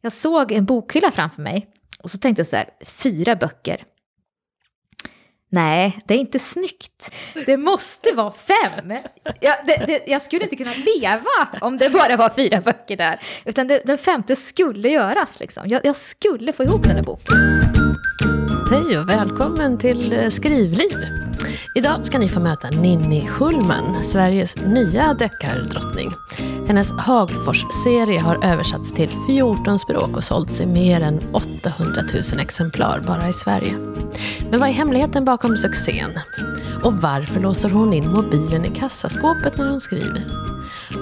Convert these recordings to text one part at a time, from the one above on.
jag såg en bokhylla framför mig och så tänkte jag så här, fyra böcker. Nej, det är inte snyggt. Det måste vara fem. Jag, det, det, jag skulle inte kunna leva om det bara var fyra böcker där. Utan det, den femte skulle göras. Liksom. Jag, jag skulle få ihop den här boken. Hej och välkommen till eh, Skrivliv. Idag ska ni få möta Ninni Schulman, Sveriges nya deckardrottning. Hennes Hagfors-serie har översatts till 14 språk och sålts i mer än 800 000 exemplar bara i Sverige. Men vad är hemligheten bakom succén? Och varför låser hon in mobilen i kassaskåpet när hon skriver?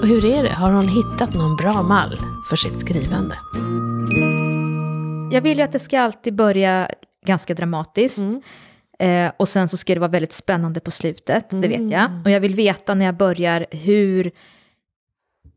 Och hur är det, har hon hittat någon bra mall för sitt skrivande? Jag vill ju att det ska alltid börja ganska dramatiskt. Mm. Eh, och sen så ska det vara väldigt spännande på slutet, det vet jag. Mm. Och jag vill veta när jag börjar hur...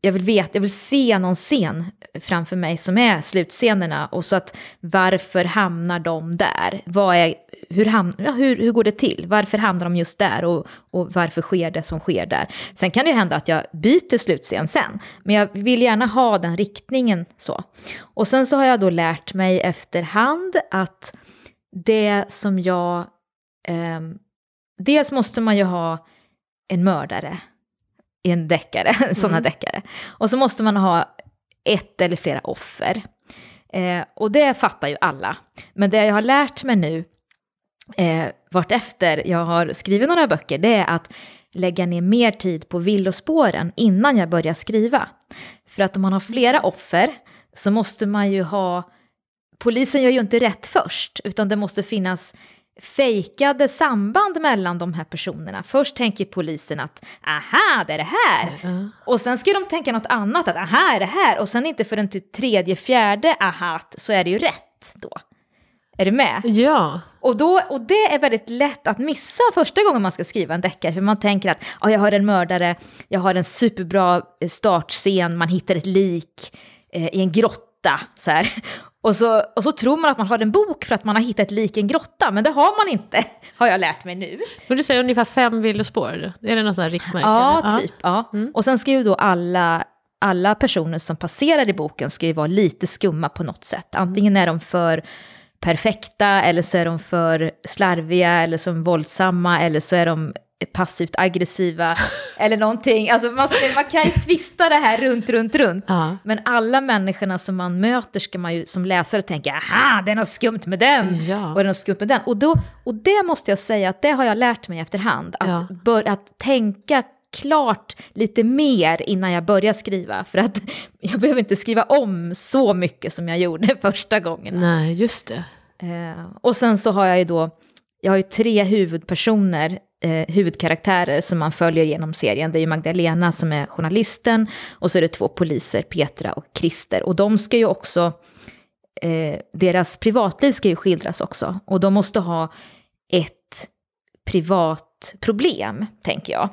Jag vill veta, jag vill se någon scen framför mig som är slutscenerna. Och så att varför hamnar de där? Vad är, hur, ham, ja, hur, hur går det till? Varför hamnar de just där? Och, och varför sker det som sker där? Sen kan det hända att jag byter slutscen sen. Men jag vill gärna ha den riktningen så. Och sen så har jag då lärt mig efterhand att det som jag... ehm, dels måste man ju ha en mördare i en deckare, sådana Mm. deckare. Och så måste man ha ett eller flera offer. Eh, och det fattar ju alla. Men det jag har lärt mig nu, eh, vartefter jag har skrivit några böcker, det är att lägga ner mer tid på villospåren innan jag börjar skriva. För att om man har flera offer så måste man ju ha polisen gör ju inte rätt först, utan det måste finnas fejkade samband mellan de här personerna. Först tänker polisen att aha, det är det här. Ja. Och sen ska de tänka något annat, att aha, är det här. Och sen inte förrän till tredje, fjärde ahat så är det ju rätt då. Är du med? Ja, Och, då, och det är väldigt lätt att missa första gången man ska skriva en deckare. Hur man tänker att ah, jag har en mördare, jag har en superbra eh, startscen, man hittar ett lik eh, i en grotta. Så här. Och, så, och så tror man att man har en bok för att man har hittat ett lik i en grotta, men det har man inte, har jag lärt mig nu. men du säger ungefär fem villospår. Är det något sånt här riktmärke? Ja, typ. Ja. Och sen ska ju då alla, alla personer som passerar i boken ska ju vara lite skumma på något sätt. Antingen är de för perfekta, eller så är de för slarviga, eller som våldsamma, eller så är de passivt aggressiva, eller någonting. Alltså man, man kan ju twista det här runt, runt, runt. Ja. Men alla människorna som man möter ska man ju som läsare tänka, aha, det är något skumt med den, Ja. och det är något skumt med den. Och, då, och det måste jag säga att det har jag lärt mig efterhand, att, Ja. bör, att tänka klart lite mer innan jag börjar skriva. För att jag behöver inte skriva om så mycket som jag gjorde första gången. Nej, just det. Eh, och sen så har jag ju då, jag har ju tre huvudpersoner, eh, huvudkaraktärer som man följer genom serien. Det är ju Magdalena som är journalisten och så är det två poliser, Petra och Christer. Och de ska ju också, eh, deras privatliv ska ju skildras också. Och de måste ha ett privat problem, tänker jag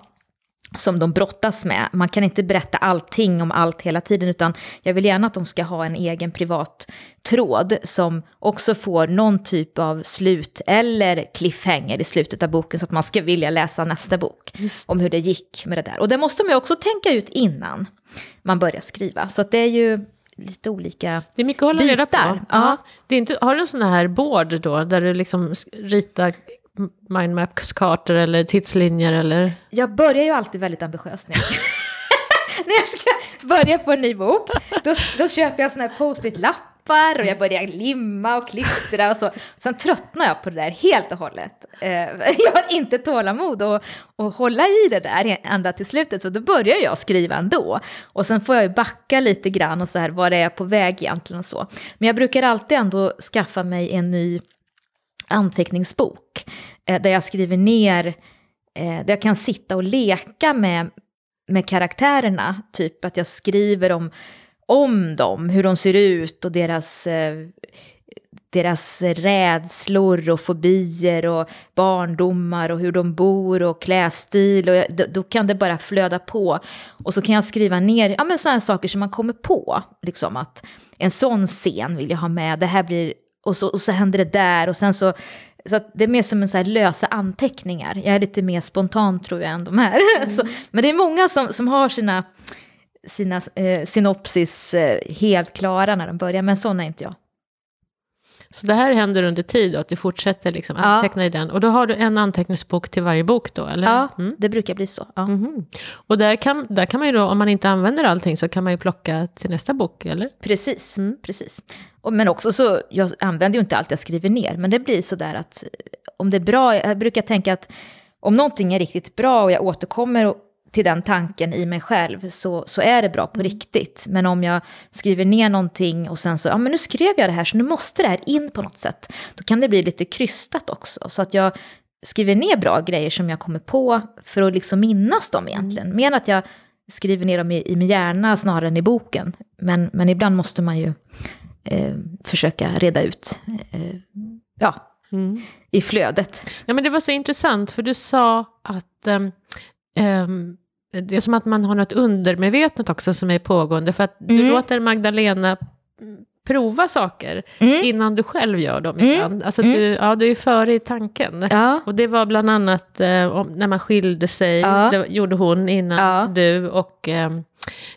som de brottas med. Man kan inte berätta allting om allt hela tiden, utan jag vill gärna att de ska ha en egen privat tråd som också får någon typ av slut eller cliffhanger i slutet av boken så att man ska vilja läsa nästa bok om hur det gick med det där. Och det måste man ju också tänka ut innan man börjar skriva. Så det är ju lite olika... Det är mycket att hålla reda på. Ja. Det är inte, har du en sån här board då, där du liksom ritar mindmaps-kartor eller tidslinjer eller? Jag börjar ju alltid väldigt ambitiöst när jag när jag ska börja på en ny bok. Då, då köper jag såna här post-it-lappar och jag börjar limma och klistra och så. Sen tröttnar jag på det där helt och hållet. Eh, jag har inte tålamod att, att hålla i det där ända till slutet, så då börjar jag skriva ändå. Och sen får jag ju backa lite grann och så här, var är jag på väg egentligen och så. Men jag brukar alltid ändå skaffa mig en ny anteckningsbok eh, där jag skriver ner, eh, där jag kan sitta och leka med, med karaktärerna. Typ att jag skriver om, om dem, hur de ser ut och deras, eh, deras rädslor och fobier och barndomar och hur de bor och klädstil. Och jag, då, då kan det bara flöda på. Och så kan jag skriva ner ja, men sådana saker som man kommer på. Liksom att en sån scen vill jag ha med, det här blir och så, och så händer det där och sen så, så att det är mer som en så här lösa anteckningar. Jag är lite mer spontan tror jag än de här. så, men det är många som, som har sina, sina eh, synopsis eh, helt klara när de börjar, men sån är inte jag. Så det här händer under tid och att du fortsätter liksom anteckna ja. i den. Och då har du en anteckningsbok till varje bok då, eller? Ja, mm. det brukar bli så. Ja. Mm. Och där kan, där kan man ju då, om man inte använder allting, så kan man ju plocka till nästa bok, eller? Precis, mm. precis. Och, men också så, jag använder ju inte allt jag skriver ner, men det blir så där att om det är bra, jag brukar tänka att om någonting är riktigt bra och jag återkommer och till den tanken i mig själv så, så är det bra på riktigt. Men om jag skriver ner någonting och sen så, ja men nu skrev jag det här så nu måste det här in på något sätt. Då kan det bli lite krystat också. Så att jag skriver ner bra grejer som jag kommer på för att liksom minnas dem egentligen. Mm. Mer att jag skriver ner dem i, i min hjärna snarare än i boken. Men, men ibland måste man ju eh, försöka reda ut, eh, ja, mm. i flödet. Ja men det var så intressant för du sa att um Um, det är som att man har något undermedvetet också som är pågående. För att du mm. låter Magdalena prova saker mm. innan du själv gör dem mm. ibland. Alltså mm. du, ja, du är före i tanken. Ja. Och det var bland annat eh, om, när man skilde sig, ja. det gjorde hon innan ja. du. Och eh,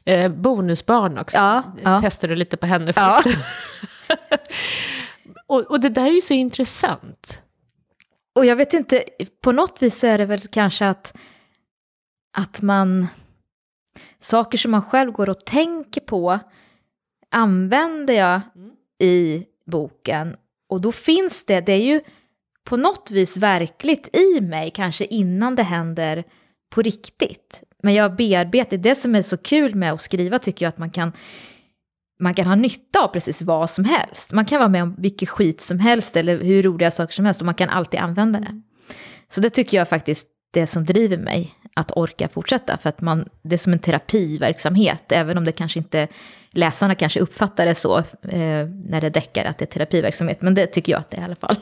eh, bonusbarn också, ja. testade du lite på henne. och, och det där är ju så intressant. Och jag vet inte, på något vis är det väl kanske att att man, saker som man själv går och tänker på, använder jag mm. i boken. Och då finns det, det är ju på något vis verkligt i mig, kanske innan det händer på riktigt. Men jag bearbetar, det som är så kul med att skriva tycker jag att man kan man kan ha nytta av precis vad som helst. Man kan vara med om vilket skit som helst eller hur roliga saker som helst och man kan alltid använda det. Mm. Så det tycker jag faktiskt det som driver mig att orka fortsätta. För att man, det är som en terapiverksamhet, även om det kanske inte, läsarna kanske uppfattar det så eh, när det däckar att det är terapiverksamhet. Men det tycker jag att det är i alla fall.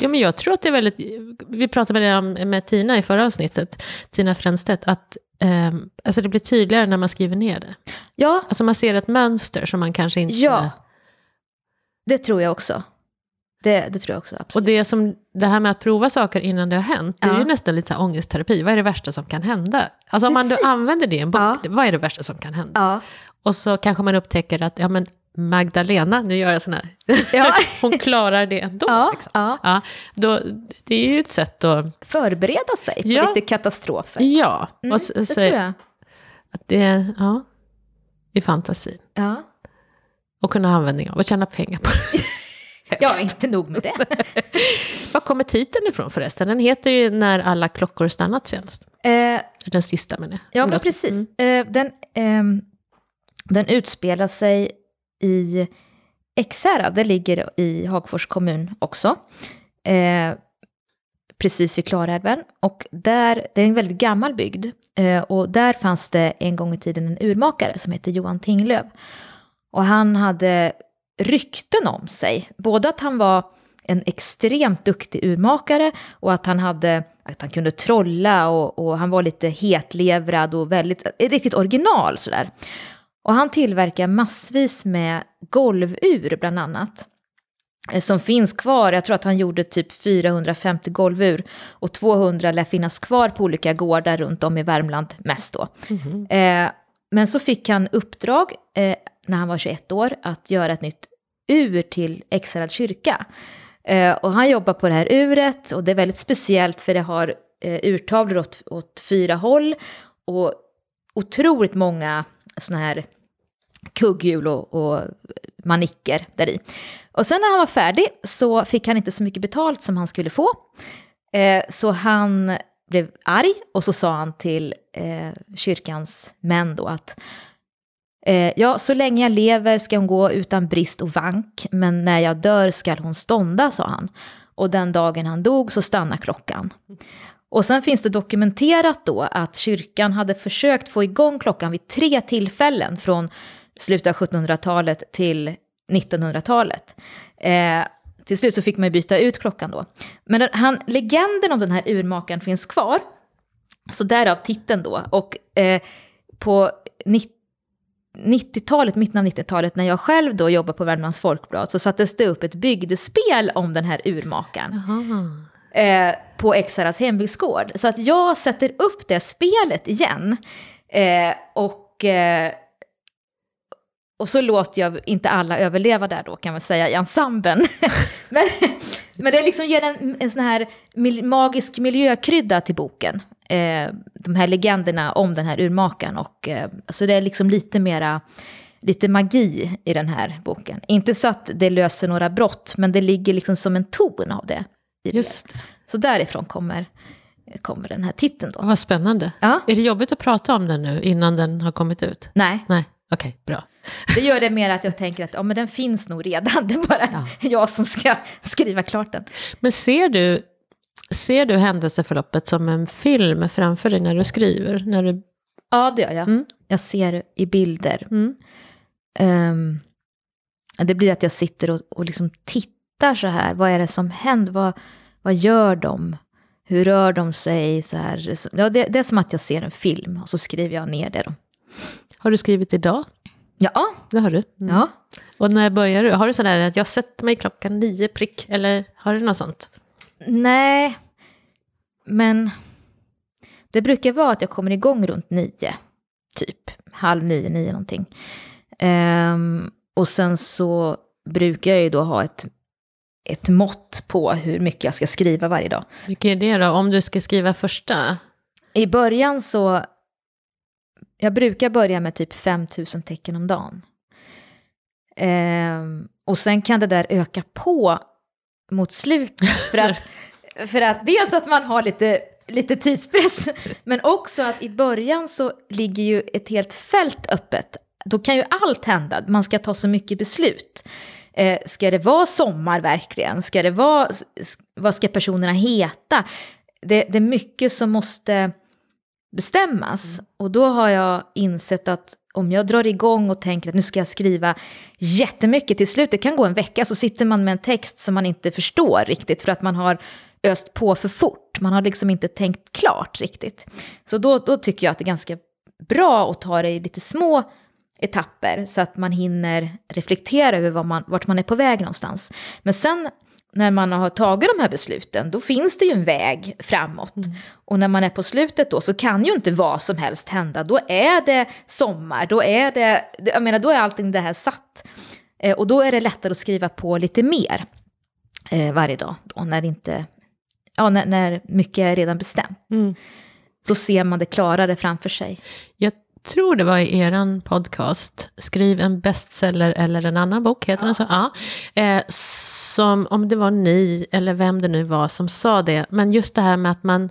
Ja, men jag tror att det är väldigt, vi pratade med, det med Tina i förra avsnittet, Tina Fränstedt, att eh, alltså det blir tydligare när man skriver ner det. Ja. Alltså man ser ett mönster som man kanske inte... Ja, det tror jag också. Det, det tror jag också, absolut. Och det, som, det här med att prova saker innan det har hänt, det är ju nästan lite så här ångestterapi. Vad är det värsta som kan hända? Alltså om man då använder det i en bok, ja. vad är det värsta som kan hända? Ja. Och så kanske man upptäcker att, ja men Magdalena, nu gör jag sån här, ja. hon klarar det ändå. Ja, liksom. ja. Ja, då, det är ju ett sätt att... Förbereda sig på ja. lite katastrofer. Ja, mm, och så, det så, tror jag. Att det, ja, i fantasin. Ja. Och kunna ha användning av, och tjäna pengar på det. Ja, inte nog med det. Var kommer titeln ifrån förresten? Den heter ju När alla klockor stannat senast. Eh, den sista menar jag. Ja, men precis. Mm. Eh, den, eh, den utspelar sig i Ekshärad, det ligger i Hagfors kommun också. Eh, precis vid Klarälven. Och där, det är en väldigt gammal bygd. Eh, och där fanns det en gång i tiden en urmakare som hette Johan Tinglöf. Och han hade rykten om sig. Både att han var en extremt duktig urmakare och att han, hade, att han kunde trolla och, och han var lite hetlevrad och väldigt, riktigt original sådär. Och han tillverkar massvis med golvur bland annat. Eh, som finns kvar, jag tror att han gjorde typ 450 golvur. Och 200 lär finnas kvar på olika gårdar runt om i Värmland mest då. Mm eh, men så fick han uppdrag eh, när han var 21 år att göra ett nytt ur till Ekshärad kyrka. Eh, och han jobbar på det här uret och det är väldigt speciellt för det har eh, urtavlor åt, åt fyra håll och otroligt många sådana här kugghjul och, och manicker där i. Och sen när han var färdig så fick han inte så mycket betalt som han skulle få. Eh, så han blev arg och så sa han till eh, kyrkans män då att Eh, ja, så länge jag lever ska hon gå utan brist och vank, men när jag dör skall hon stånda, sa han. Och den dagen han dog så stannade klockan. Och sen finns det dokumenterat då att kyrkan hade försökt få igång klockan vid tre tillfällen från slutet av 1700-talet till 1900-talet. Eh, till slut så fick man byta ut klockan då. Men den, han, legenden om den här urmakaren finns kvar, så därav titeln då. Och eh, på 90 90-talet, mitten av 90-talet, när jag själv då jobbade på Värmlands Folkblad, så sattes det upp ett bygdespel om den här urmakaren. Eh, på Eksaras hembygdsgård. Så att jag sätter upp det spelet igen. Eh, och eh, och så låter jag inte alla överleva där då kan man säga i ensemblen. men, men det liksom ger en, en sån här magisk miljökrydda till boken. Eh, de här legenderna om den här urmakaren. Och, eh, så det är liksom lite mera lite magi i den här boken. Inte så att det löser några brott, men det ligger liksom som en ton av det. Just det. Så därifrån kommer, kommer den här titeln då. Vad spännande. Ja. Är det jobbigt att prata om den nu innan den har kommit ut? Nej, Nej, okej, bra. det gör det mer att jag tänker att ja, men den finns nog redan. Det är bara Ja. jag som ska skriva klart den. Men ser du, ser du händelseförloppet som en film framför dig när du skriver? När du, Ja, det gör jag. Mm. Jag ser i bilder. mm, Ehm, det blir att jag sitter och, och liksom tittar så här. Vad är det som händer? Vad, vad gör de? Hur rör de sig? Så här. Ja, det, det är som att jag ser en film och så skriver jag ner det. Då. Har du skrivit idag? Ja, Det har du. Mm. ja. Och när börjar du? Har du sådär att jag sätter mig klockan nio prick? Eller har du något sånt? Nej, men det brukar vara att jag kommer igång runt nio. Typ halv nio, nio någonting. Ehm, och sen så brukar jag ju då ha ett, ett mått på hur mycket jag ska skriva varje dag. Vilket är det då? Om du ska skriva första? I början så, jag brukar börja med typ 5000 tecken om dagen. Ehm, och sen kan det där öka på mot slutet. För att, för att dels att man har lite, lite tidspress, men också att i början så ligger ju ett helt fält öppet. Då kan ju allt hända, man ska ta så mycket beslut. Eh, ska det vara sommar verkligen? Ska det vara, vad ska personerna heta? Det, det är mycket som måste bestämmas. Och då har jag insett att om jag drar igång och tänker att nu ska jag skriva jättemycket till slut, det kan gå en vecka, så sitter man med en text som man inte förstår riktigt för att man har öst på för fort. Man har liksom inte tänkt klart riktigt. Så då, då tycker jag att det är ganska bra att ta det i lite små etapper så att man hinner reflektera över vad man, vart man är på väg någonstans. Men sen när man har tagit de här besluten, då finns det ju en väg framåt. Och när man är på slutet då så kan ju inte vad som helst hända. Då är det sommar, då är det, jag menar då är allting det här satt. Eh, och då är det lättare att skriva på lite mer eh, varje dag, då, när, inte, ja, när, när mycket är redan bestämt. Mm. Då ser man det klarare framför sig. Jag tror det var i eran podcast, Skriv en bestseller eller en annan bok, heter den så? Ja. Eh, som, om det var ni eller vem det nu var som sa det, men just det här med att man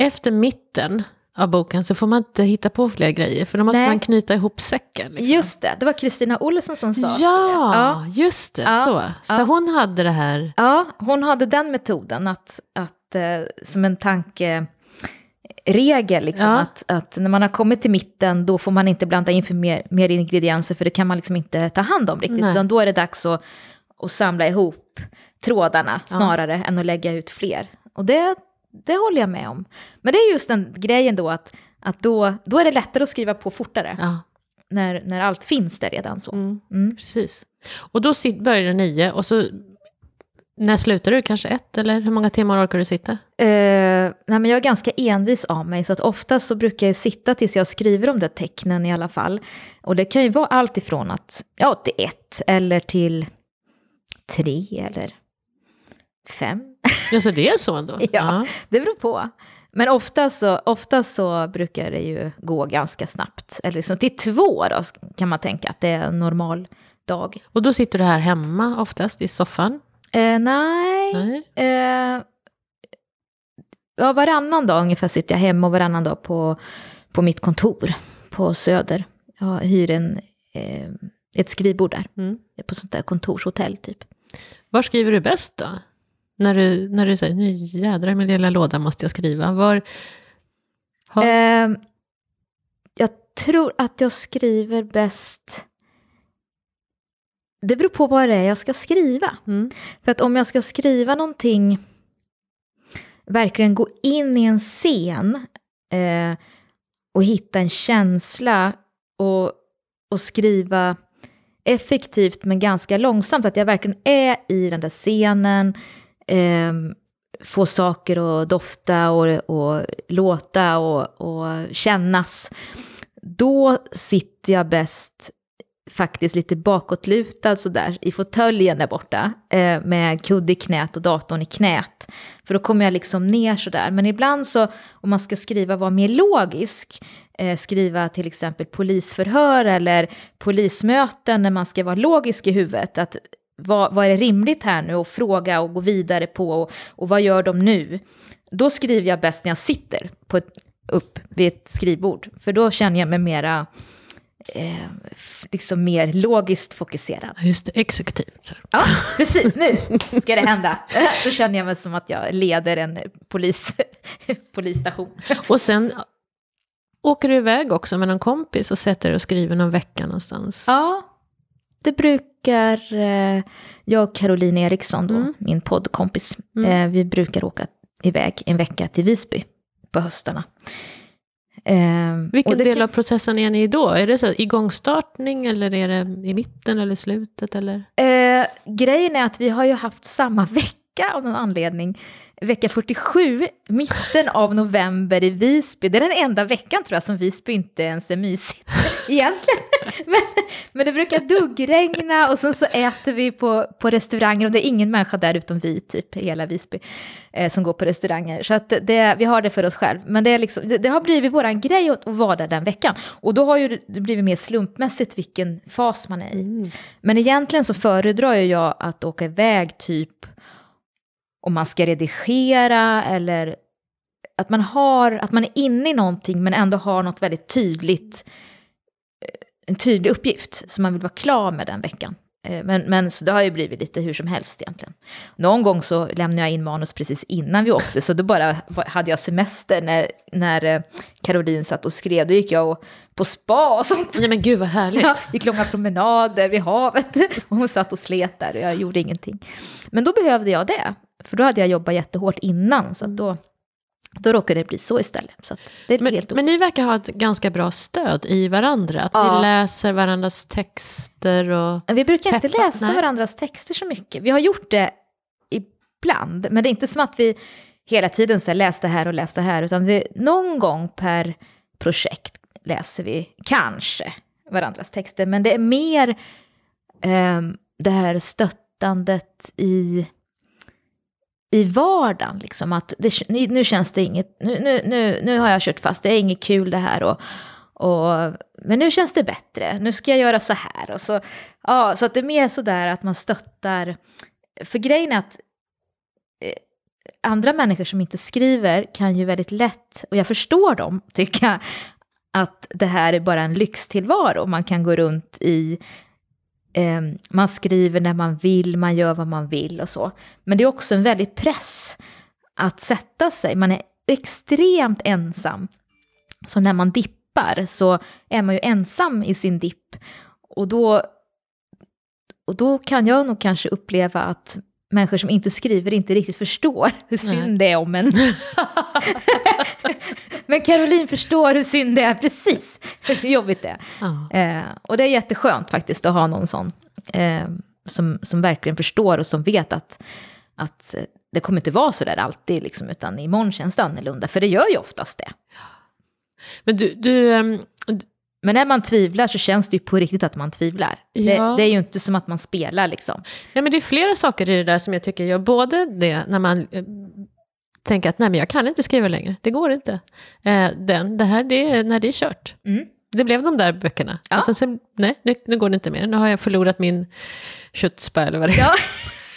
efter mitten av boken så får man inte hitta på fler grejer, för då måste Nej. man knyta ihop säcken. Liksom. Just det, det var Kristina Olsson som sa det. Ja, Ja. just det. Ja, Så, så ja. hon hade det här. Ja, hon hade den metoden att, att eh, som en tankeregel, liksom, Ja. att, att när man har kommit till mitten då får man inte blanda in för mer, mer ingredienser för det kan man liksom inte ta hand om riktigt. Nej. Utan då är det dags att, att samla ihop trådarna snarare än att lägga ut fler. Och det, det håller jag med om. Men det är just den grejen då att, att då, då är det lättare att skriva på fortare. Ja, När, när allt finns där redan så. mm, Mm. precis. Och då börjar det nio och så när slutar du? Kanske ett? Eller hur många timmar orkar du sitta? Eh, nej men jag är ganska envis av mig, så att ofta så brukar jag sitta tills jag skriver de där tecknen i alla fall. Och det kan ju vara allt ifrån att, ja, till ett eller till tre eller fem. Ja, så det är så ändå? Ja. Det beror på. Men ofta så, ofta så brukar det ju gå ganska snabbt. Eller liksom till två då kan man tänka att det är en normal dag. Och då sitter du här hemma oftast i soffan? Eh, nej, Nej. Eh, ja, varannan dag ungefär sitter jag hemma och varannan dag på, på mitt kontor på Söder. Jag hyr en, eh, ett skrivbord där, Mm. på sånt där kontorshotell typ. Var skriver du bäst då? När du, när du säger, nu jädrar min lilla låda måste jag skriva. Var, har, Eh, jag tror att jag skriver bäst... Det beror på vad det är jag ska skriva. mm, För att om jag ska skriva någonting, verkligen gå in i en scen eh, och hitta en känsla och, och skriva effektivt men ganska långsamt, att jag verkligen är i den där scenen, eh, få saker att dofta och, och låta och, och kännas. Då sitter jag bäst faktiskt lite bakåtlutad sådär i fåtöljen där borta. Eh, med kudde i knät och datorn i knät. För då kommer jag liksom ner sådär. Men ibland så, om man ska skriva, vara mer logisk, eh, skriva till exempel polisförhör eller polismöten när man ska vara logisk i huvudet. Att vad, vad är rimligt här nu och fråga och gå vidare på och, och vad gör de nu? Då skriver jag bäst när jag sitter på ett, upp vid ett skrivbord. För då känner jag mig mera eh, liksom mer logiskt fokuserad. Just det, exekutiv. Så. Ja, precis. Nu ska det hända. Då känner jag mig som att jag leder en polis, polisstation. Och sen åker du iväg också med någon kompis och sätter dig och skriver någon vecka någonstans. Ja, det brukar eh, jag och Caroline Eriksson, då, mm. min poddkompis, mm. eh, vi brukar åka iväg en vecka till Visby på höstarna. Eh, Vilken del kan... av processen är ni i då? Är det så igångstartning eller är det i mitten eller slutet? Eller? Eh, grejen är att vi har ju haft samma vecka av någon anledning vecka 47, mitten av november i Visby. Det är den enda veckan tror jag som Visby inte ens är mysigt egentligen. Men, men det brukar duggregna och sen så äter vi på, på restauranger och det är ingen människa där utom vi, typ hela Visby, eh, som går på restauranger. Så att det, vi har det för oss själv. Men det, är liksom, det, det har blivit vår grej att, att vara där den veckan. Och då har ju det blivit mer slumpmässigt vilken fas man är i. Mm. Men egentligen så föredrar jag att åka iväg typ om man ska redigera eller att man, har, att man är inne i någonting men ändå har något väldigt tydligt, eh, en tydlig uppgift som man vill vara klar med den veckan. Eh, men, men så det har ju blivit lite hur som helst egentligen. Någon gång så lämnade jag in manus precis innan vi åkte, så då bara hade jag semester när, när eh, Caroline satt och skrev. Då gick jag på spa och sånt. Nej men gud vad härligt. Ja, gick långa promenader vid havet. Och hon satt och slet där och jag gjorde ingenting. Men då behövde jag det. För då hade jag jobbat jättehårt innan, så då, då råkade det bli så istället. Så det är men, helt men ni verkar ha ett ganska bra stöd i varandra, att ja. ni läser varandras texter och... Vi brukar peppa. inte läsa Nej. varandras texter så mycket. Vi har gjort det ibland, men det är inte som att vi hela tiden så läs det här och läs det här, utan vi, någon gång per projekt läser vi kanske varandras texter, men det är mer eh, det här stöttandet i i vardagen. Liksom, att det, nu känns det inget, nu, nu, nu, nu har jag kört fast, det är inget kul det här. Och, och, men nu känns det bättre, nu ska jag göra så här. Och så, ja, så att det är mer sådär att man stöttar. För grejen är att eh, andra människor som inte skriver kan ju väldigt lätt, och jag förstår dem, tycka att det här är bara en lyxtillvaro. Man kan gå runt i man skriver när man vill, man gör vad man vill och så. Men det är också en väldig press att sätta sig. Man är extremt ensam. Så när man dippar så är man ju ensam i sin dipp. Och då, och då kan jag nog kanske uppleva att människor som inte skriver inte riktigt förstår hur synd Nej. det är om en. Men Caroline förstår hur synd det är precis, hur jobbigt det är. Ja. Eh, och det är jätteskönt faktiskt att ha någon sån eh, som, som verkligen förstår och som vet att, att det kommer inte vara så där alltid, liksom, utan imorgon känns det annorlunda, för det gör ju oftast det. Men du, du, um, men när man tvivlar så känns det ju på riktigt att man tvivlar. Ja. Det, det, är ju inte som att man spelar liksom. Ja, men det är flera saker i det där som jag tycker gör både det när man tänker att nej men jag kan inte skriva längre, det går inte. Eh, den, det här, det, nej, det är kört. Mm. Det blev de där böckerna. Ja. Och sen, sen, nej, nu, nu, går det inte mer. Nu har jag förlorat min köttspä eller vad det ja.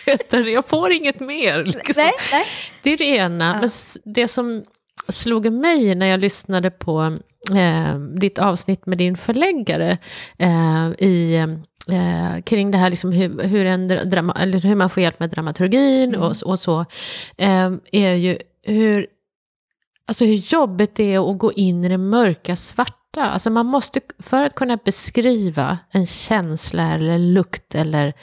heter. Jag får inget mer. Liksom. Nej, nej. Det är det ena. Ja. Men det som slog mig när jag lyssnade på eh, ditt avsnitt med din förläggare eh, i, eh, kring det här liksom hur, hur, en drama, eller hur man får hjälp med dramaturgin mm. och, och, så, eh, är ju hur, alltså hur jobbigt det är att gå in i det mörka svarta. Alltså man måste, för att kunna beskriva en känsla eller lukt eller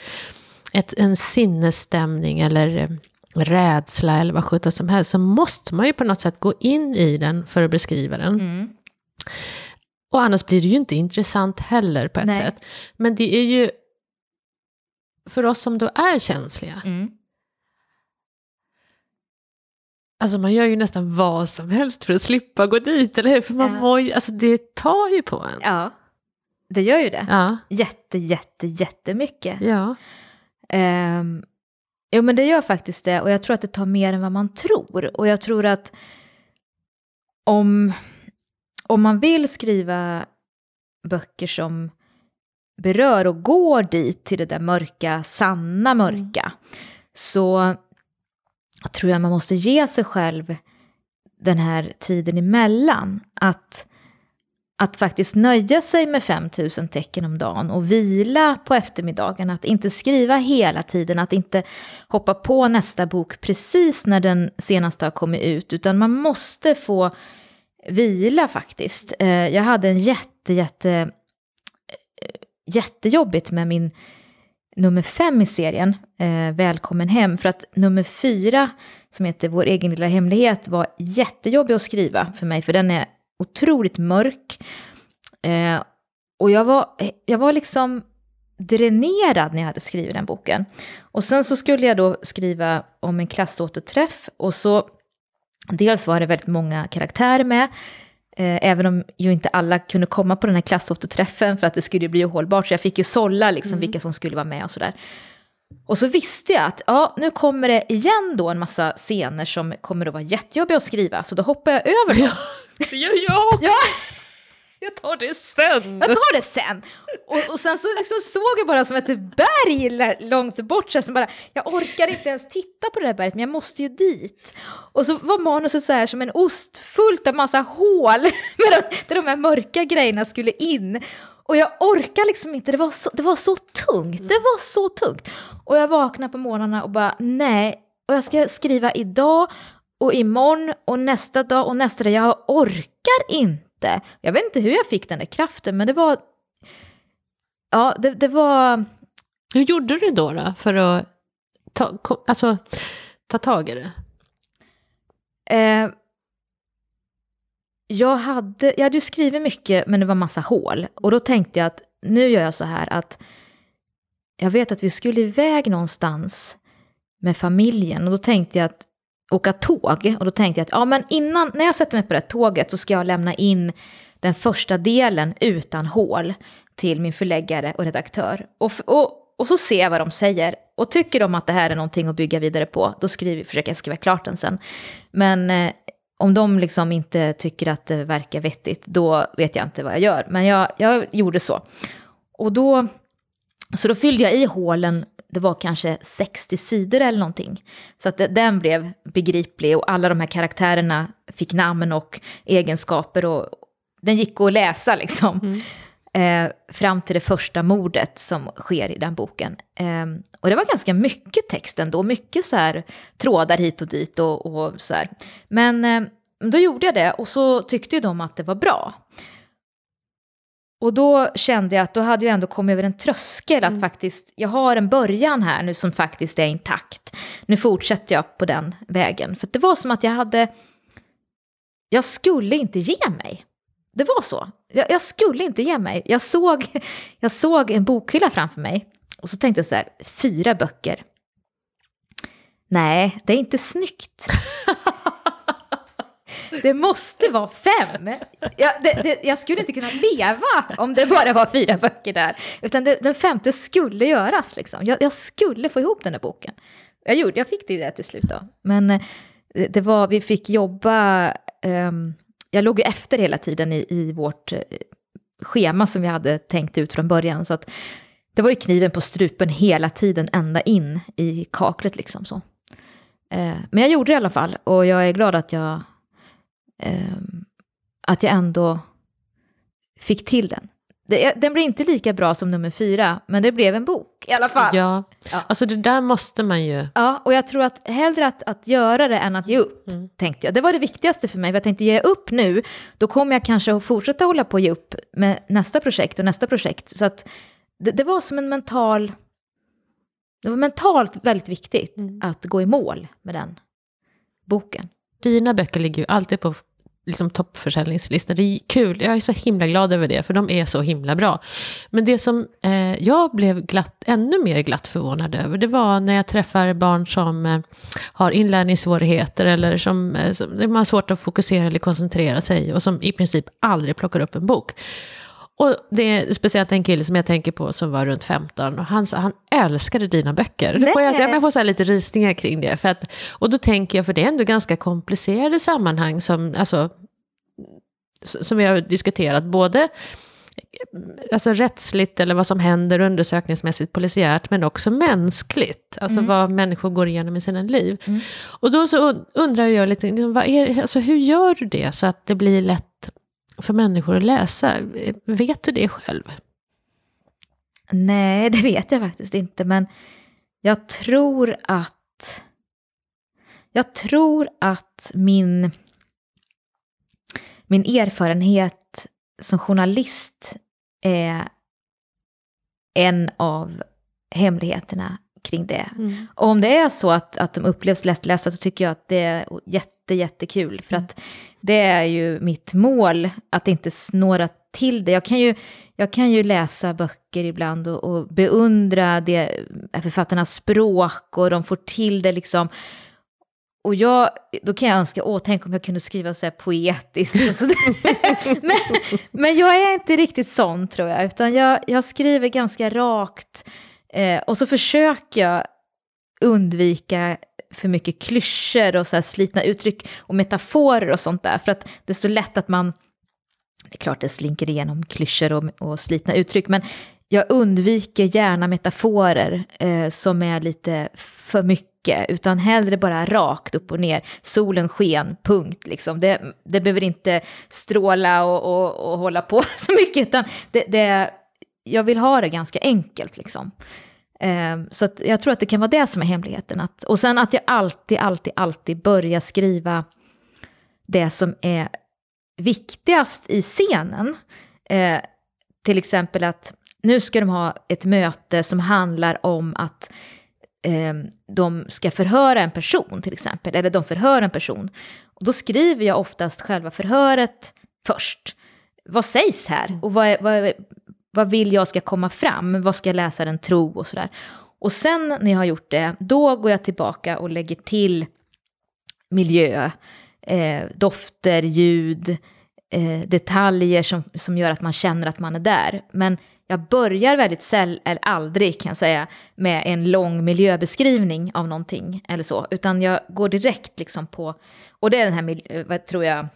ett, en sinnesstämning eller eh, rädsla eller vad sjutton som helst, så måste man ju på något sätt gå in i den för att beskriva den. Mm. Och annars blir det ju inte intressant heller på ett Nej. sätt. Men det är ju för oss som då är känsliga. Mm. Alltså man gör ju nästan vad som helst för att slippa gå dit, eller hur? För man ja. mår ju, alltså det tar ju på en. Ja. det gör ju det. Ja. Jätte, jätte, jättemycket. ja. Um, jo, men det gör faktiskt det. Och jag tror att det tar mer än vad man tror. Och jag tror att om, om man vill skriva böcker som berör och går dit till det där mörka, sanna mörka, så tror jag man måste ge sig själv den här tiden emellan. Att, att faktiskt nöja sig med 5000 tecken om dagen och vila på eftermiddagen. Att inte skriva hela tiden, att inte hoppa på nästa bok precis när den senaste har kommit ut. Utan man måste få vila faktiskt. Eh, jag hade en jätte, jätte, eh, jättejobbigt med min nummer fem i serien, eh, Välkommen hem, för att nummer fyra, som heter Vår egen lilla hemlighet, var jättejobbig att skriva för mig, för den är otroligt mörk. Och jag var, jag var liksom dränerad när jag hade skrivit den boken. Och sen så skulle jag då skriva om en klassåterträff, och så dels var det väldigt många karaktärer med, Eh, även om ju inte alla kunde komma på den här klassåterträffen för att det skulle bli ohållbart. Så jag fick ju sålla liksom vilka som skulle vara med och sådär. Och så visste jag att ja, nu kommer det igen då en massa scener som kommer att vara jättejobbiga att skriva. Så då hoppar jag över dem. Det gör jag också. Ja, Jag tar det sen. jag tar det sen. Och, och sen så liksom såg jag bara som ett berg långt bort. Så som bara, jag orkar inte ens titta på det där berget, men jag måste ju dit. Och så var manuset så här som en ost, fullt av massa hål med de, där de här mörka grejerna skulle in. Och jag orkar liksom inte, det var, så, det var så tungt, det var så tungt. Och jag vaknade på morgnarna och bara, nej, och jag ska skriva idag och imorgon och nästa dag och nästa dag. Jag orkar inte. Jag vet inte hur jag fick den där kraften, men det var... Ja, det, det var... Hur gjorde du då, då för att ta, alltså, ta tag i det? Eh, jag, hade, jag hade ju skrivit mycket, men det var massa hål. Och då tänkte jag att nu gör jag så här att jag vet att vi skulle iväg någonstans med familjen. Och då tänkte jag att åka tåg. Och då tänkte jag att ja, men innan, när jag sätter mig på det här tåget så ska jag lämna in den första delen utan hål till min förläggare och redaktör. Och, och, och så ser jag vad de säger. Och tycker de att det här är någonting att bygga vidare på, då skriver, försöker jag skriva klart den sen. Men eh, om de liksom inte tycker att det verkar vettigt, då vet jag inte vad jag gör. Men jag, jag gjorde så. Och då, så då fyllde jag i hålen, det var kanske 60 sidor eller någonting. Så att den blev begriplig och alla de här karaktärerna fick namn och egenskaper och den gick att läsa liksom. Eh, fram till det första mordet som sker i den boken. Eh, och det var ganska mycket text ändå, mycket så här trådar hit och dit och, och så här. Men eh, då gjorde jag det och så tyckte ju de att det var bra. Och då kände jag att då hade jag ändå kommit över en tröskel att faktiskt, jag har en början här nu som faktiskt är intakt. Nu fortsätter jag på den vägen. För det var som att jag hade, jag skulle inte ge mig. Det var så. Jag, jag skulle inte ge mig. Jag såg, jag såg en bokhylla framför mig och så tänkte jag så här, fyra böcker. Nej, det är inte snyggt. Det måste vara fem. Jag, det, det, jag skulle inte kunna leva om det bara var fyra böcker där. Utan det, den femte skulle göras. Liksom. Jag, jag skulle få ihop den här boken. Jag, gjorde, jag fick det ju det till slut då. Men det, det var, vi fick jobba... um, jag låg ju efter hela tiden i, i vårt eh, schema som vi hade tänkt ut från början. Så att det var ju kniven på strupen hela tiden ända in i kaklet liksom så. Eh, men jag gjorde det i alla fall och jag är glad att jag att jag ändå fick till den. Den blir inte lika bra som nummer fyra, men det blev en bok i alla fall. Ja, Ja, alltså det där måste man ju... och jag tror att hellre att, att göra det än att ge upp, tänkte jag. Det var det viktigaste för mig, för jag tänkte ge upp nu, då kommer jag kanske att fortsätta hålla på och ge upp med nästa projekt och nästa projekt. Så att det, det var som en mental... Det var mentalt väldigt viktigt att gå i mål med den boken. Dina böcker ligger ju alltid på liksom, toppförsäljningslistor. Det är kul, jag är så himla glad över det, för de är så himla bra. Men det som eh, jag blev glatt, ännu mer glatt förvånad över, det var när jag träffar barn som eh, har inlärningssvårigheter eller som, eh, som har svårt att fokusera eller koncentrera sig och som i princip aldrig plockar upp en bok. Och det är speciellt en kille som jag tänker på som var runt 15 och han sa han älskade dina böcker. Får jag, jag får så lite rysningar kring det. För att, och då tänker jag, för det är ändå ganska komplicerade sammanhang som, alltså, som vi har diskuterat, både alltså rättsligt eller vad som händer undersökningsmässigt polisiärt, men också mänskligt. Alltså mm. vad människor går igenom i sina liv. Mm. Och då så undrar jag lite, liksom, vad är, alltså hur gör du det så att det blir lätt för människor att läsa? Vet du det själv? Nej, det vet jag faktiskt inte, men jag tror att jag tror att min, min erfarenhet som journalist är en av hemligheterna kring det. Mm. Och om det är så att, att de upplevs lättlästa så tycker jag att det är jätte, jättekul. För mm. att det är ju mitt mål, att inte snåra till det. Jag kan ju, jag kan ju läsa böcker ibland och, och beundra det, författarnas språk och de får till det liksom och jag, då kan jag önska, åh, tänk om jag kunde skriva så här poetiskt. Så men, men jag är inte riktigt sån tror jag, utan jag, jag skriver ganska rakt. Eh, och så försöker jag undvika för mycket klyschor och så här slitna uttryck och metaforer och sånt där. För att det är så lätt att man, det är klart det slinker igenom klyschor och, och slitna uttryck, men jag undviker gärna metaforer eh, som är lite för mycket, utan hellre bara rakt upp och ner. Solen sken, punkt. Liksom. Det, det behöver inte stråla och, och, och hålla på så mycket, utan det, det, jag vill ha det ganska enkelt. Liksom. Eh, så jag tror att det kan vara det som är hemligheten. Att, och sen att jag alltid, alltid, alltid börjar skriva det som är viktigast i scenen. Eh, till exempel att nu ska de ha ett möte som handlar om att eh, de ska förhöra en person till exempel, eller de förhör en person. Och då skriver jag oftast själva förhöret först. Vad sägs här? Och vad, vad, vad vill jag ska komma fram? Vad ska läsaren tro och sådär. Och sen när jag har gjort det, då går jag tillbaka och lägger till miljö, eh, dofter, ljud, eh, detaljer som, som gör att man känner att man är där. Men jag börjar väldigt sällan, eller aldrig kan jag säga, med en lång miljöbeskrivning av någonting eller så, utan jag går direkt liksom på, och det är den här, eh, vad tror jag,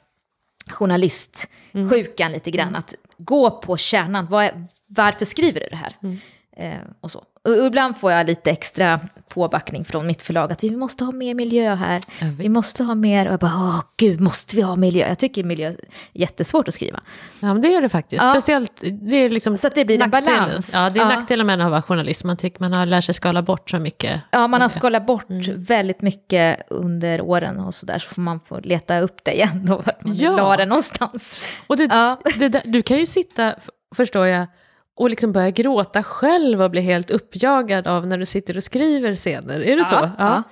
journalistsjukan mm. lite grann, mm. att gå på kärnan, vad är, varför skriver du det här? Mm. Eh, och så. Och ibland får jag lite extra påbackning från mitt förlag att vi måste ha mer miljö här. Vi måste ha mer, och jag bara, åh gud, måste vi ha miljö? Jag tycker miljö är jättesvårt att skriva. Ja, men det är det faktiskt. Ja. Speciellt, det är liksom Så att det blir en balans. Ja, det är ja. nackdelen med att vara journalist. Man tycker man har lärt sig skala bort så mycket. Ja, man har skalat bort mm. väldigt mycket under åren och så där, så får man få leta upp det igen, då, vart man ja. la det någonstans. Och det, ja. det där, du kan ju sitta, förstår jag, och liksom börja gråta själv och bli helt uppjagad av när du sitter och skriver scener. Är det ja, så? Ja. ja.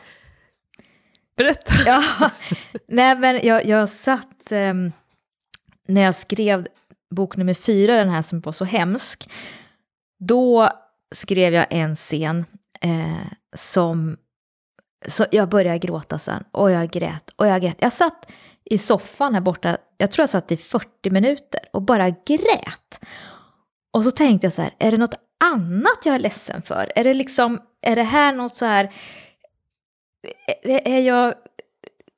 Berätta. Ja, nej men jag, jag satt, eh, när jag skrev bok nummer fyra, den här som var så hemsk, då skrev jag en scen eh, som, så jag började gråta sen, och jag grät, och jag grät. Jag satt i soffan här borta, jag tror jag satt i 40 minuter och bara grät. Och så tänkte jag så här, är det något annat jag är ledsen för? Är det liksom, är det här något så här, är jag,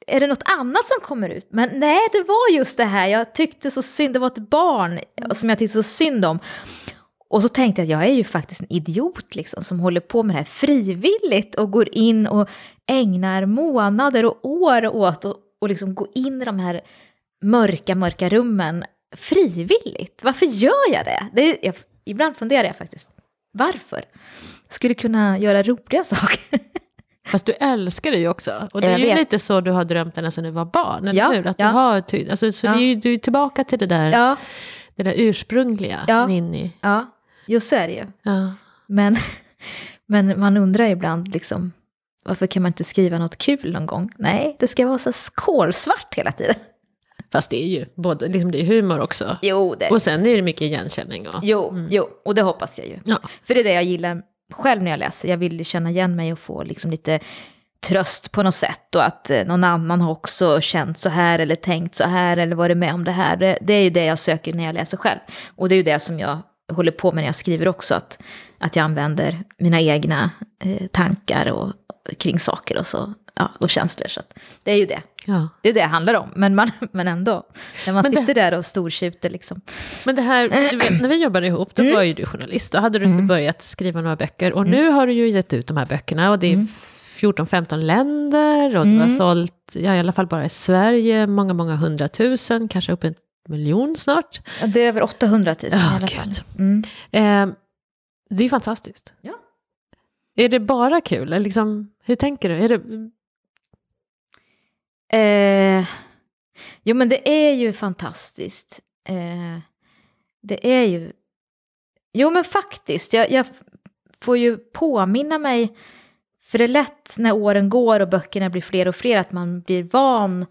är det något annat som kommer ut? Men nej, det var just det här, jag tyckte så synd, det var ett barn som jag tyckte så synd om. Och så tänkte jag, att jag är ju faktiskt en idiot liksom, som håller på med det här frivilligt och går in och ägnar månader och år åt att och liksom gå in i de här mörka, mörka rummen frivilligt. Varför gör jag det? det är, jag, ibland funderar jag faktiskt, varför? skulle kunna göra roliga saker. Fast du älskar det ju också. Och det är ju lite så du har drömt ända sedan du var barn, eller ja, hur? Att ja. du, har, alltså, så ja. är, du är tillbaka till det där, ja. det där ursprungliga, ja. Ninni. Ja, just så är det ju. Ja. Men, men man undrar ibland, liksom, varför kan man inte skriva något kul någon gång? Nej, det ska vara så kolsvart hela tiden. Fast det är ju både, liksom det är humor också. Jo, det Och sen är det mycket igenkänning. Och, jo, mm. jo, och det hoppas jag ju. Ja. För det är det jag gillar själv när jag läser. Jag vill känna igen mig och få liksom lite tröst på något sätt och att eh, någon annan har också känt så här eller tänkt så här eller varit med om det här. Det, det är ju det jag söker när jag läser själv. Och det är ju det som jag håller på med när jag skriver också, att, att jag använder mina egna eh, tankar och, kring saker och, så, ja, och känslor. Så det är ju det. Ja. Det är det det handlar om, men, man, men ändå. När man men sitter det, där och stortjuter liksom. Men det här, vet, när vi jobbade ihop, då mm. var ju du journalist. Då hade du inte mm. börjat skriva några böcker. Och mm. nu har du ju gett ut de här böckerna. Och det är 14-15 mm. länder. Och du har mm. sålt, ja, i alla fall bara i Sverige, många, många hundratusen. Kanske upp en miljon snart. Ja, det är över 800 000 oh, i alla fall. Eh, det är ju fantastiskt. Ja. Är det bara kul? Liksom, hur tänker du? Är det... Eh, jo, men det är ju fantastiskt. Eh, det är ju... Jo, men faktiskt. Jag, jag får ju påminna mig, för det är lätt när åren går och böckerna blir fler och fler, att man blir van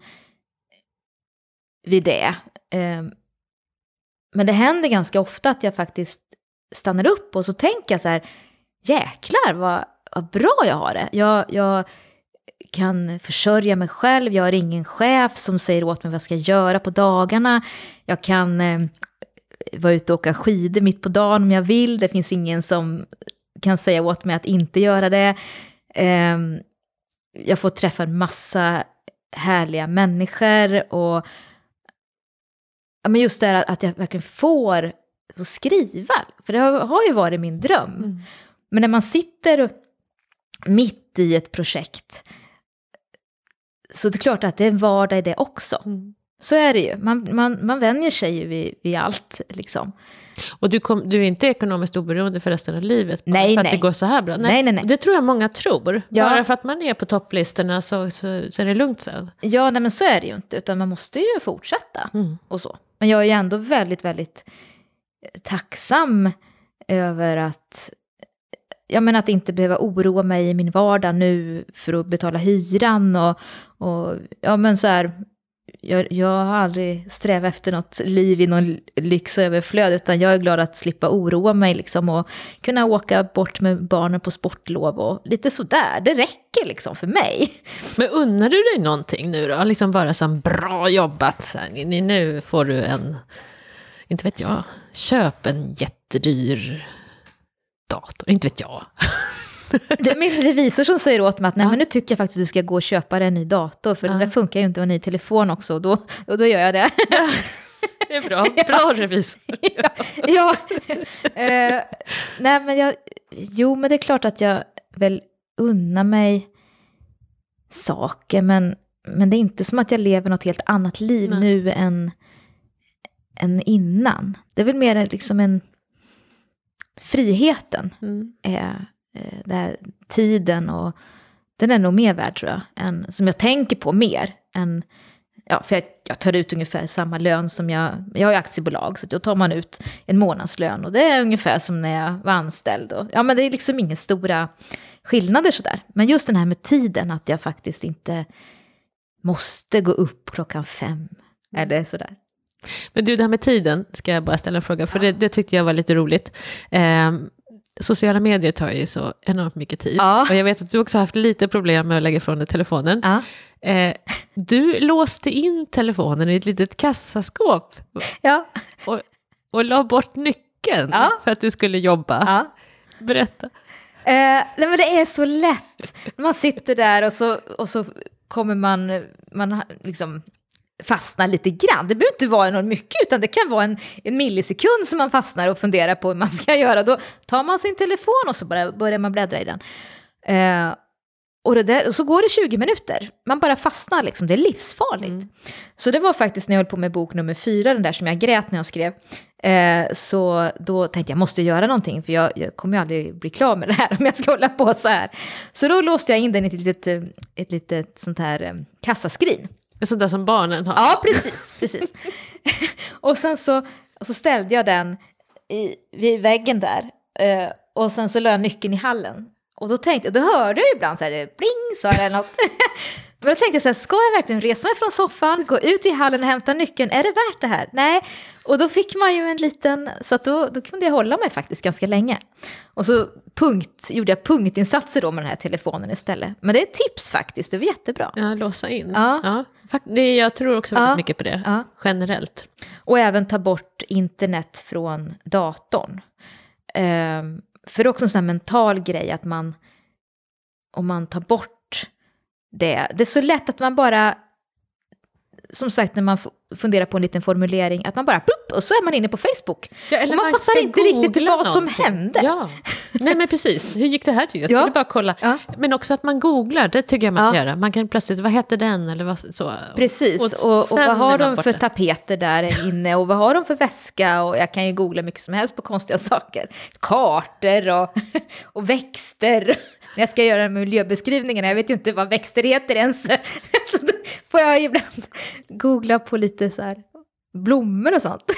vid det. Eh, men det händer ganska ofta att jag faktiskt stannar upp och så tänker jag så här, jäklar vad, vad bra jag har det. Jag, jag kan försörja mig själv, jag har ingen chef som säger åt mig vad jag ska göra på dagarna. Jag kan eh, vara ute och åka skidor mitt på dagen om jag vill, det finns ingen som kan säga åt mig att inte göra det. Eh, jag får träffa en massa härliga människor och ja, men just det här att jag verkligen får, får skriva. För det har, har ju varit min dröm. Mm. Men när man sitter mitt i ett projekt så det är klart att det är en vardag i det också. Mm. Så är det ju. Man, man, man vänjer sig ju vid, vid allt. Liksom. Och du, kom, du är inte ekonomiskt oberoende för resten av livet? Nej, för nej. att det går så här bra? Nej, nej, nej. nej. Det tror jag många tror. Ja. Bara för att man är på topplistorna så, så, så är det lugnt sen. Ja, nej, men så är det ju inte. Utan man måste ju fortsätta. Mm. Och så. Men jag är ju ändå väldigt, väldigt tacksam över att Ja men att inte behöva oroa mig i min vardag nu för att betala hyran och, och ja men så här, jag, jag har aldrig strävat efter något liv i någon lyx och överflöd, utan jag är glad att slippa oroa mig liksom och kunna åka bort med barnen på sportlov och lite sådär. Det räcker liksom för mig. Men unnar du dig någonting nu då? Liksom bara som bra jobbat, så här, nu får du en, inte vet jag, köp en jättedyr dator, inte vet jag. Det är min revisor som säger åt mig att Nej, ja. men nu tycker jag faktiskt att du ska gå och köpa dig en ny dator, för ja. det funkar ju inte och en ny telefon också, och då, och då gör jag det. Ja. Det är bra, bra revisor. ja, ja. Eh, nej men jag, jo men det är klart att jag väl unnar mig saker, men, men det är inte som att jag lever något helt annat liv nej. nu än, än innan. Det är väl mer liksom en friheten, mm. är, eh, det här, tiden och den är nog mer värd tror jag, än, som jag tänker på mer än Ja, för jag, jag, tar ut ungefär samma lön som jag... Jag har ju aktiebolag, så då tar man ut en månadslön. Och det är ungefär som när jag var anställd. Och, ja, men det är liksom inga stora skillnader sådär. Men just den här med tiden, att jag faktiskt inte måste gå upp klockan fem. Mm. Eller sådär. Men du, det här med tiden, ska jag bara ställa en fråga, för ja. det, det, tyckte jag var lite roligt. Eh, sociala medier tar ju så enormt mycket tid. Ja. Och jag vet att du också har haft lite problem med att lägga ifrån dig telefonen. Ja. Eh, du låste in telefonen i ett litet kassaskåp. Ja. Och, och la bort nyckeln ja. för att du skulle jobba. Berätta. Eh, nej men det är så lätt. Man sitter där och så, och så kommer man, man liksom fastnar lite grann. Det behöver inte vara något mycket, utan det kan vara en, en millisekund som man fastnar och funderar på hur man ska göra. Då tar man sin telefon och så bara börjar man bläddra i den. Eh, och, där, och, så går det 20 minuter. Man bara fastnar, liksom. det är livsfarligt. Mm. Så det var faktiskt när jag höll på med bok nummer fyra, den där som jag grät när jag skrev. Eh, så då tänkte jag, måste göra någonting, för jag, jag kommer ju aldrig bli klar med det här om jag ska hålla på så här. Så då låste jag in den i ett litet, ett litet sånt här eh, kassaskrin. Sånt där som barnen har. Ja, precis. precis. och sen så, så ställde jag den i, vid väggen där. Eh, och sen så la jag nyckeln i hallen. Och då tänkte jag, då hörde jag ibland så här, bling, sa eller något. Men jag tänkte så här, ska jag verkligen resa mig från soffan, gå ut i hallen och hämta nyckeln? Är det värt det här? Nej. Och då fick man ju en liten, så att då, då kunde jag hålla mig faktiskt ganska länge. Och så punkt, gjorde jag punktinsatser då med den här telefonen istället. Men det är ett tips faktiskt, det var jättebra. Ja, låsa in. Ja. Ja. Det, jag tror också väldigt Ja. mycket på det, Ja. generellt. Och även ta bort internet från datorn. Ehm, för det är också en sån här mental grej att man, om man tar bort det, det är så lätt att man bara, som sagt när man funderar på en liten formulering, att man bara plupp, och så är man inne på Facebook. Ja, och man man fattar inte riktigt vad som någonting. hände. Ja, nej men precis. Hur gick det här till? Jag Ja. skulle bara kolla. Ja. Men också att man googlar, det tycker jag man kan Ja. göra. Man kan plötsligt, vad hette den eller vad, så. Precis, och, och sen vad har de för borta. tapeter där inne och vad har de för väska och jag kan ju googla mycket som helst på konstiga saker. Kartor och, och växter. När jag ska göra miljöbeskrivningarna, jag vet ju inte vad växter heter ens. Så då får jag ibland googla på lite så här blommor och sånt.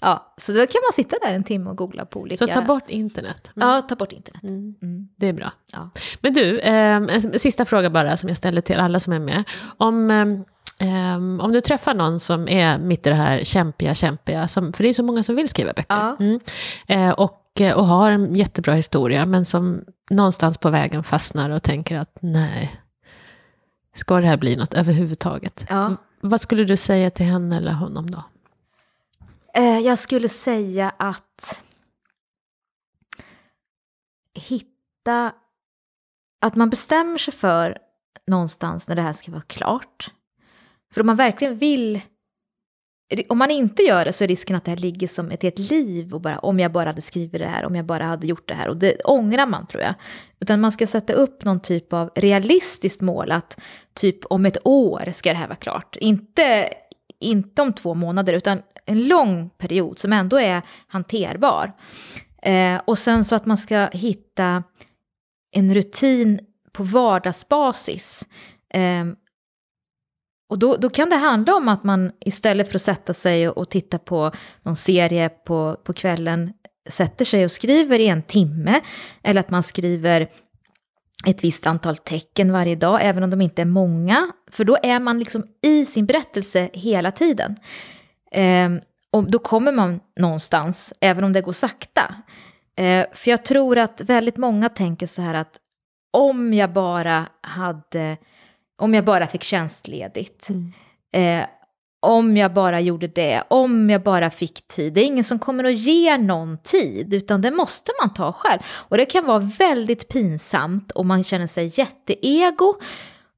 Ja, så då kan man sitta där en timme och googla på olika... Så ta bort internet. Mm. Ja, ta bort internet. Mm. Mm. Det är bra. Ja. Men du, eh, en sista fråga bara som jag ställer till alla som är med. Om, eh, om du träffar någon som är mitt i det här kämpiga, kämpiga, som, för det är så många som vill skriva böcker, Ja. mm, eh, och, och har en jättebra historia, men som någonstans på vägen fastnar och tänker att nej, ska det här bli något överhuvudtaget? Ja. Vad skulle du säga till henne eller honom då? Eh, jag skulle säga att hitta, att man bestämmer sig för någonstans när det här ska vara klart. För om man verkligen vill, om man inte gör det så är risken att det här ligger som ett helt liv och bara om jag bara hade skrivit det här, om jag bara hade gjort det här och det ångrar man tror jag. Utan man ska sätta upp någon typ av realistiskt mål att typ om ett år ska det här vara klart. Inte, inte om två månader utan en lång period som ändå är hanterbar. Eh, och sen så att man ska hitta en rutin på vardagsbasis. Eh, och då, då kan det handla om att man istället för att sätta sig och, och titta på någon serie på, på kvällen sätter sig och skriver i en timme. Eller att man skriver ett visst antal tecken varje dag, även om de inte är många. För då är man liksom i sin berättelse hela tiden. Eh, och då kommer man någonstans, även om det går sakta. Eh, för jag tror att väldigt många tänker så här att om jag bara hade, om jag bara fick tjänstledigt, eh, om jag bara gjorde det, om jag bara fick tid. Det är ingen som kommer att ge någon tid, utan det måste man ta själv. Och det kan vara väldigt pinsamt och man känner sig jätteego.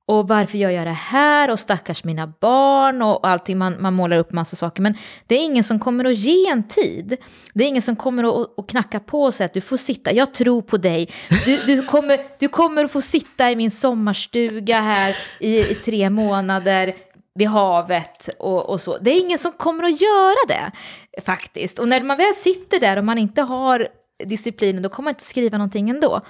Och varför gör jag det här? Och stackars mina barn och allting. Man, man målar upp massa saker. Men det är ingen som kommer att ge en tid. Det är ingen som kommer att, att knacka på och säga att du får sitta. Jag tror på dig. Du, du, kommer, du kommer att få sitta i min sommarstuga här i, i tre månader vid havet och, och så. Det är ingen som kommer att göra det faktiskt. Och när man väl sitter där och man inte har disciplinen då kommer man inte skriva någonting ändå.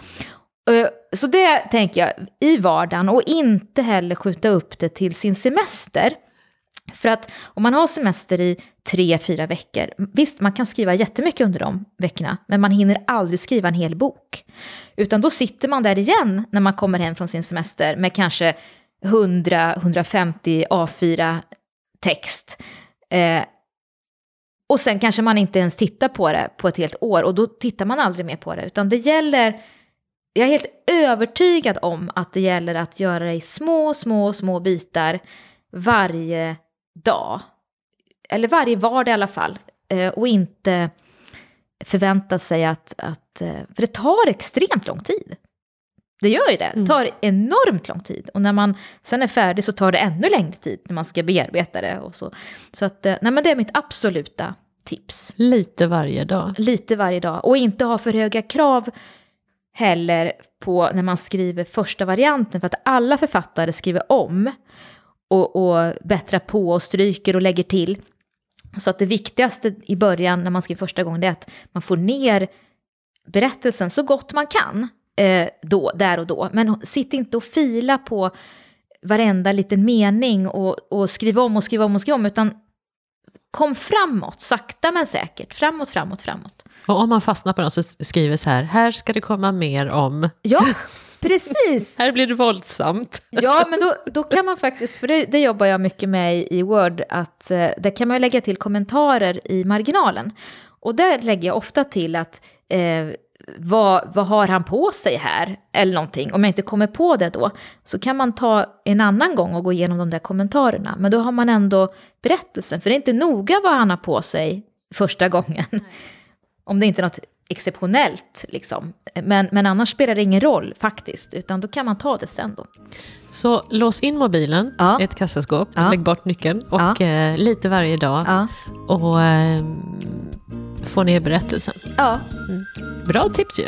Eh, så det tänker jag i vardagen och inte heller skjuta upp det till sin semester. För att om man har semester i tre, fyra veckor, visst man kan skriva jättemycket under de veckorna, men man hinner aldrig skriva en hel bok. Utan då sitter man där igen när man kommer hem från sin semester med kanske 100-150 A4 text. Eh, och sen kanske man inte ens tittar på det på ett helt år och då tittar man aldrig mer på det. Utan det gäller, jag är helt övertygad om att det gäller att göra det i små, små, små bitar varje dag. Eller varje vardag i alla fall. Eh, och inte förvänta sig att, att, eh, för det tar extremt lång tid. Det gör ju det, det tar enormt lång tid. Och när man sen är färdig så tar det ännu längre tid när man ska bearbeta det och så. Så att, eh, nej men det är mitt absoluta tips. Lite varje dag. Lite varje dag. Och inte ha för höga krav heller på när man skriver första varianten. För att alla författare skriver om och, och bättrar på och stryker och lägger till. Så att det viktigaste i början när man skriver första gången det är att man får ner berättelsen så gott man kan eh, då, där och då. Men sitt inte och fila på varenda liten mening och, och skriva om och skriva om och skriva om, utan kom framåt, sakta men säkert, framåt, framåt, framåt. Och om man fastnar på något så skriver så här, här ska det komma mer om. Ja, Precis! Här blir det våldsamt. Ja, men då, då kan man faktiskt, för det, det jobbar jag mycket med i Word, att eh, där kan man lägga till kommentarer i marginalen. Och där lägger jag ofta till att eh, vad, vad har han på sig här? Eller någonting. Om jag inte kommer på det då, så kan man ta en annan gång och gå igenom de där kommentarerna. Men då har man ändå berättelsen, för det är inte noga vad han har på sig första gången. Nej. Om det inte är något exceptionellt, liksom. Men, men annars spelar det ingen roll faktiskt, utan då kan man ta det sen då. Så lås in mobilen ja. i ett kassaskåp, ja. lägg bort nyckeln och ja. eh, lite varje dag. Ja. Och eh, få ner berättelsen. Ja. Mm. Bra tips ju.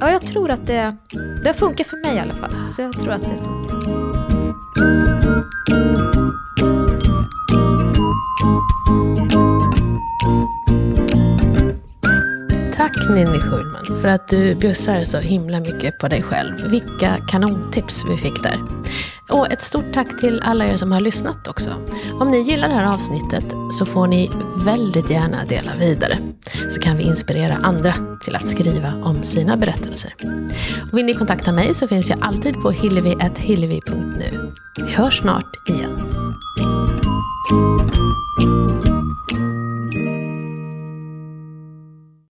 Ja, jag tror att det, det funkar för mig i alla fall. Så jag tror att det Tack Ninni Schulman för att du bjussar så himla mycket på dig själv. Vilka kanontips vi fick där. Och ett stort tack till alla er som har lyssnat också. Om ni gillar det här avsnittet så får ni väldigt gärna dela vidare. Så kan vi inspirera andra till att skriva om sina berättelser. Och vill ni kontakta mig så finns jag alltid på hillevi.hillevi.nu. Vi hörs snart igen.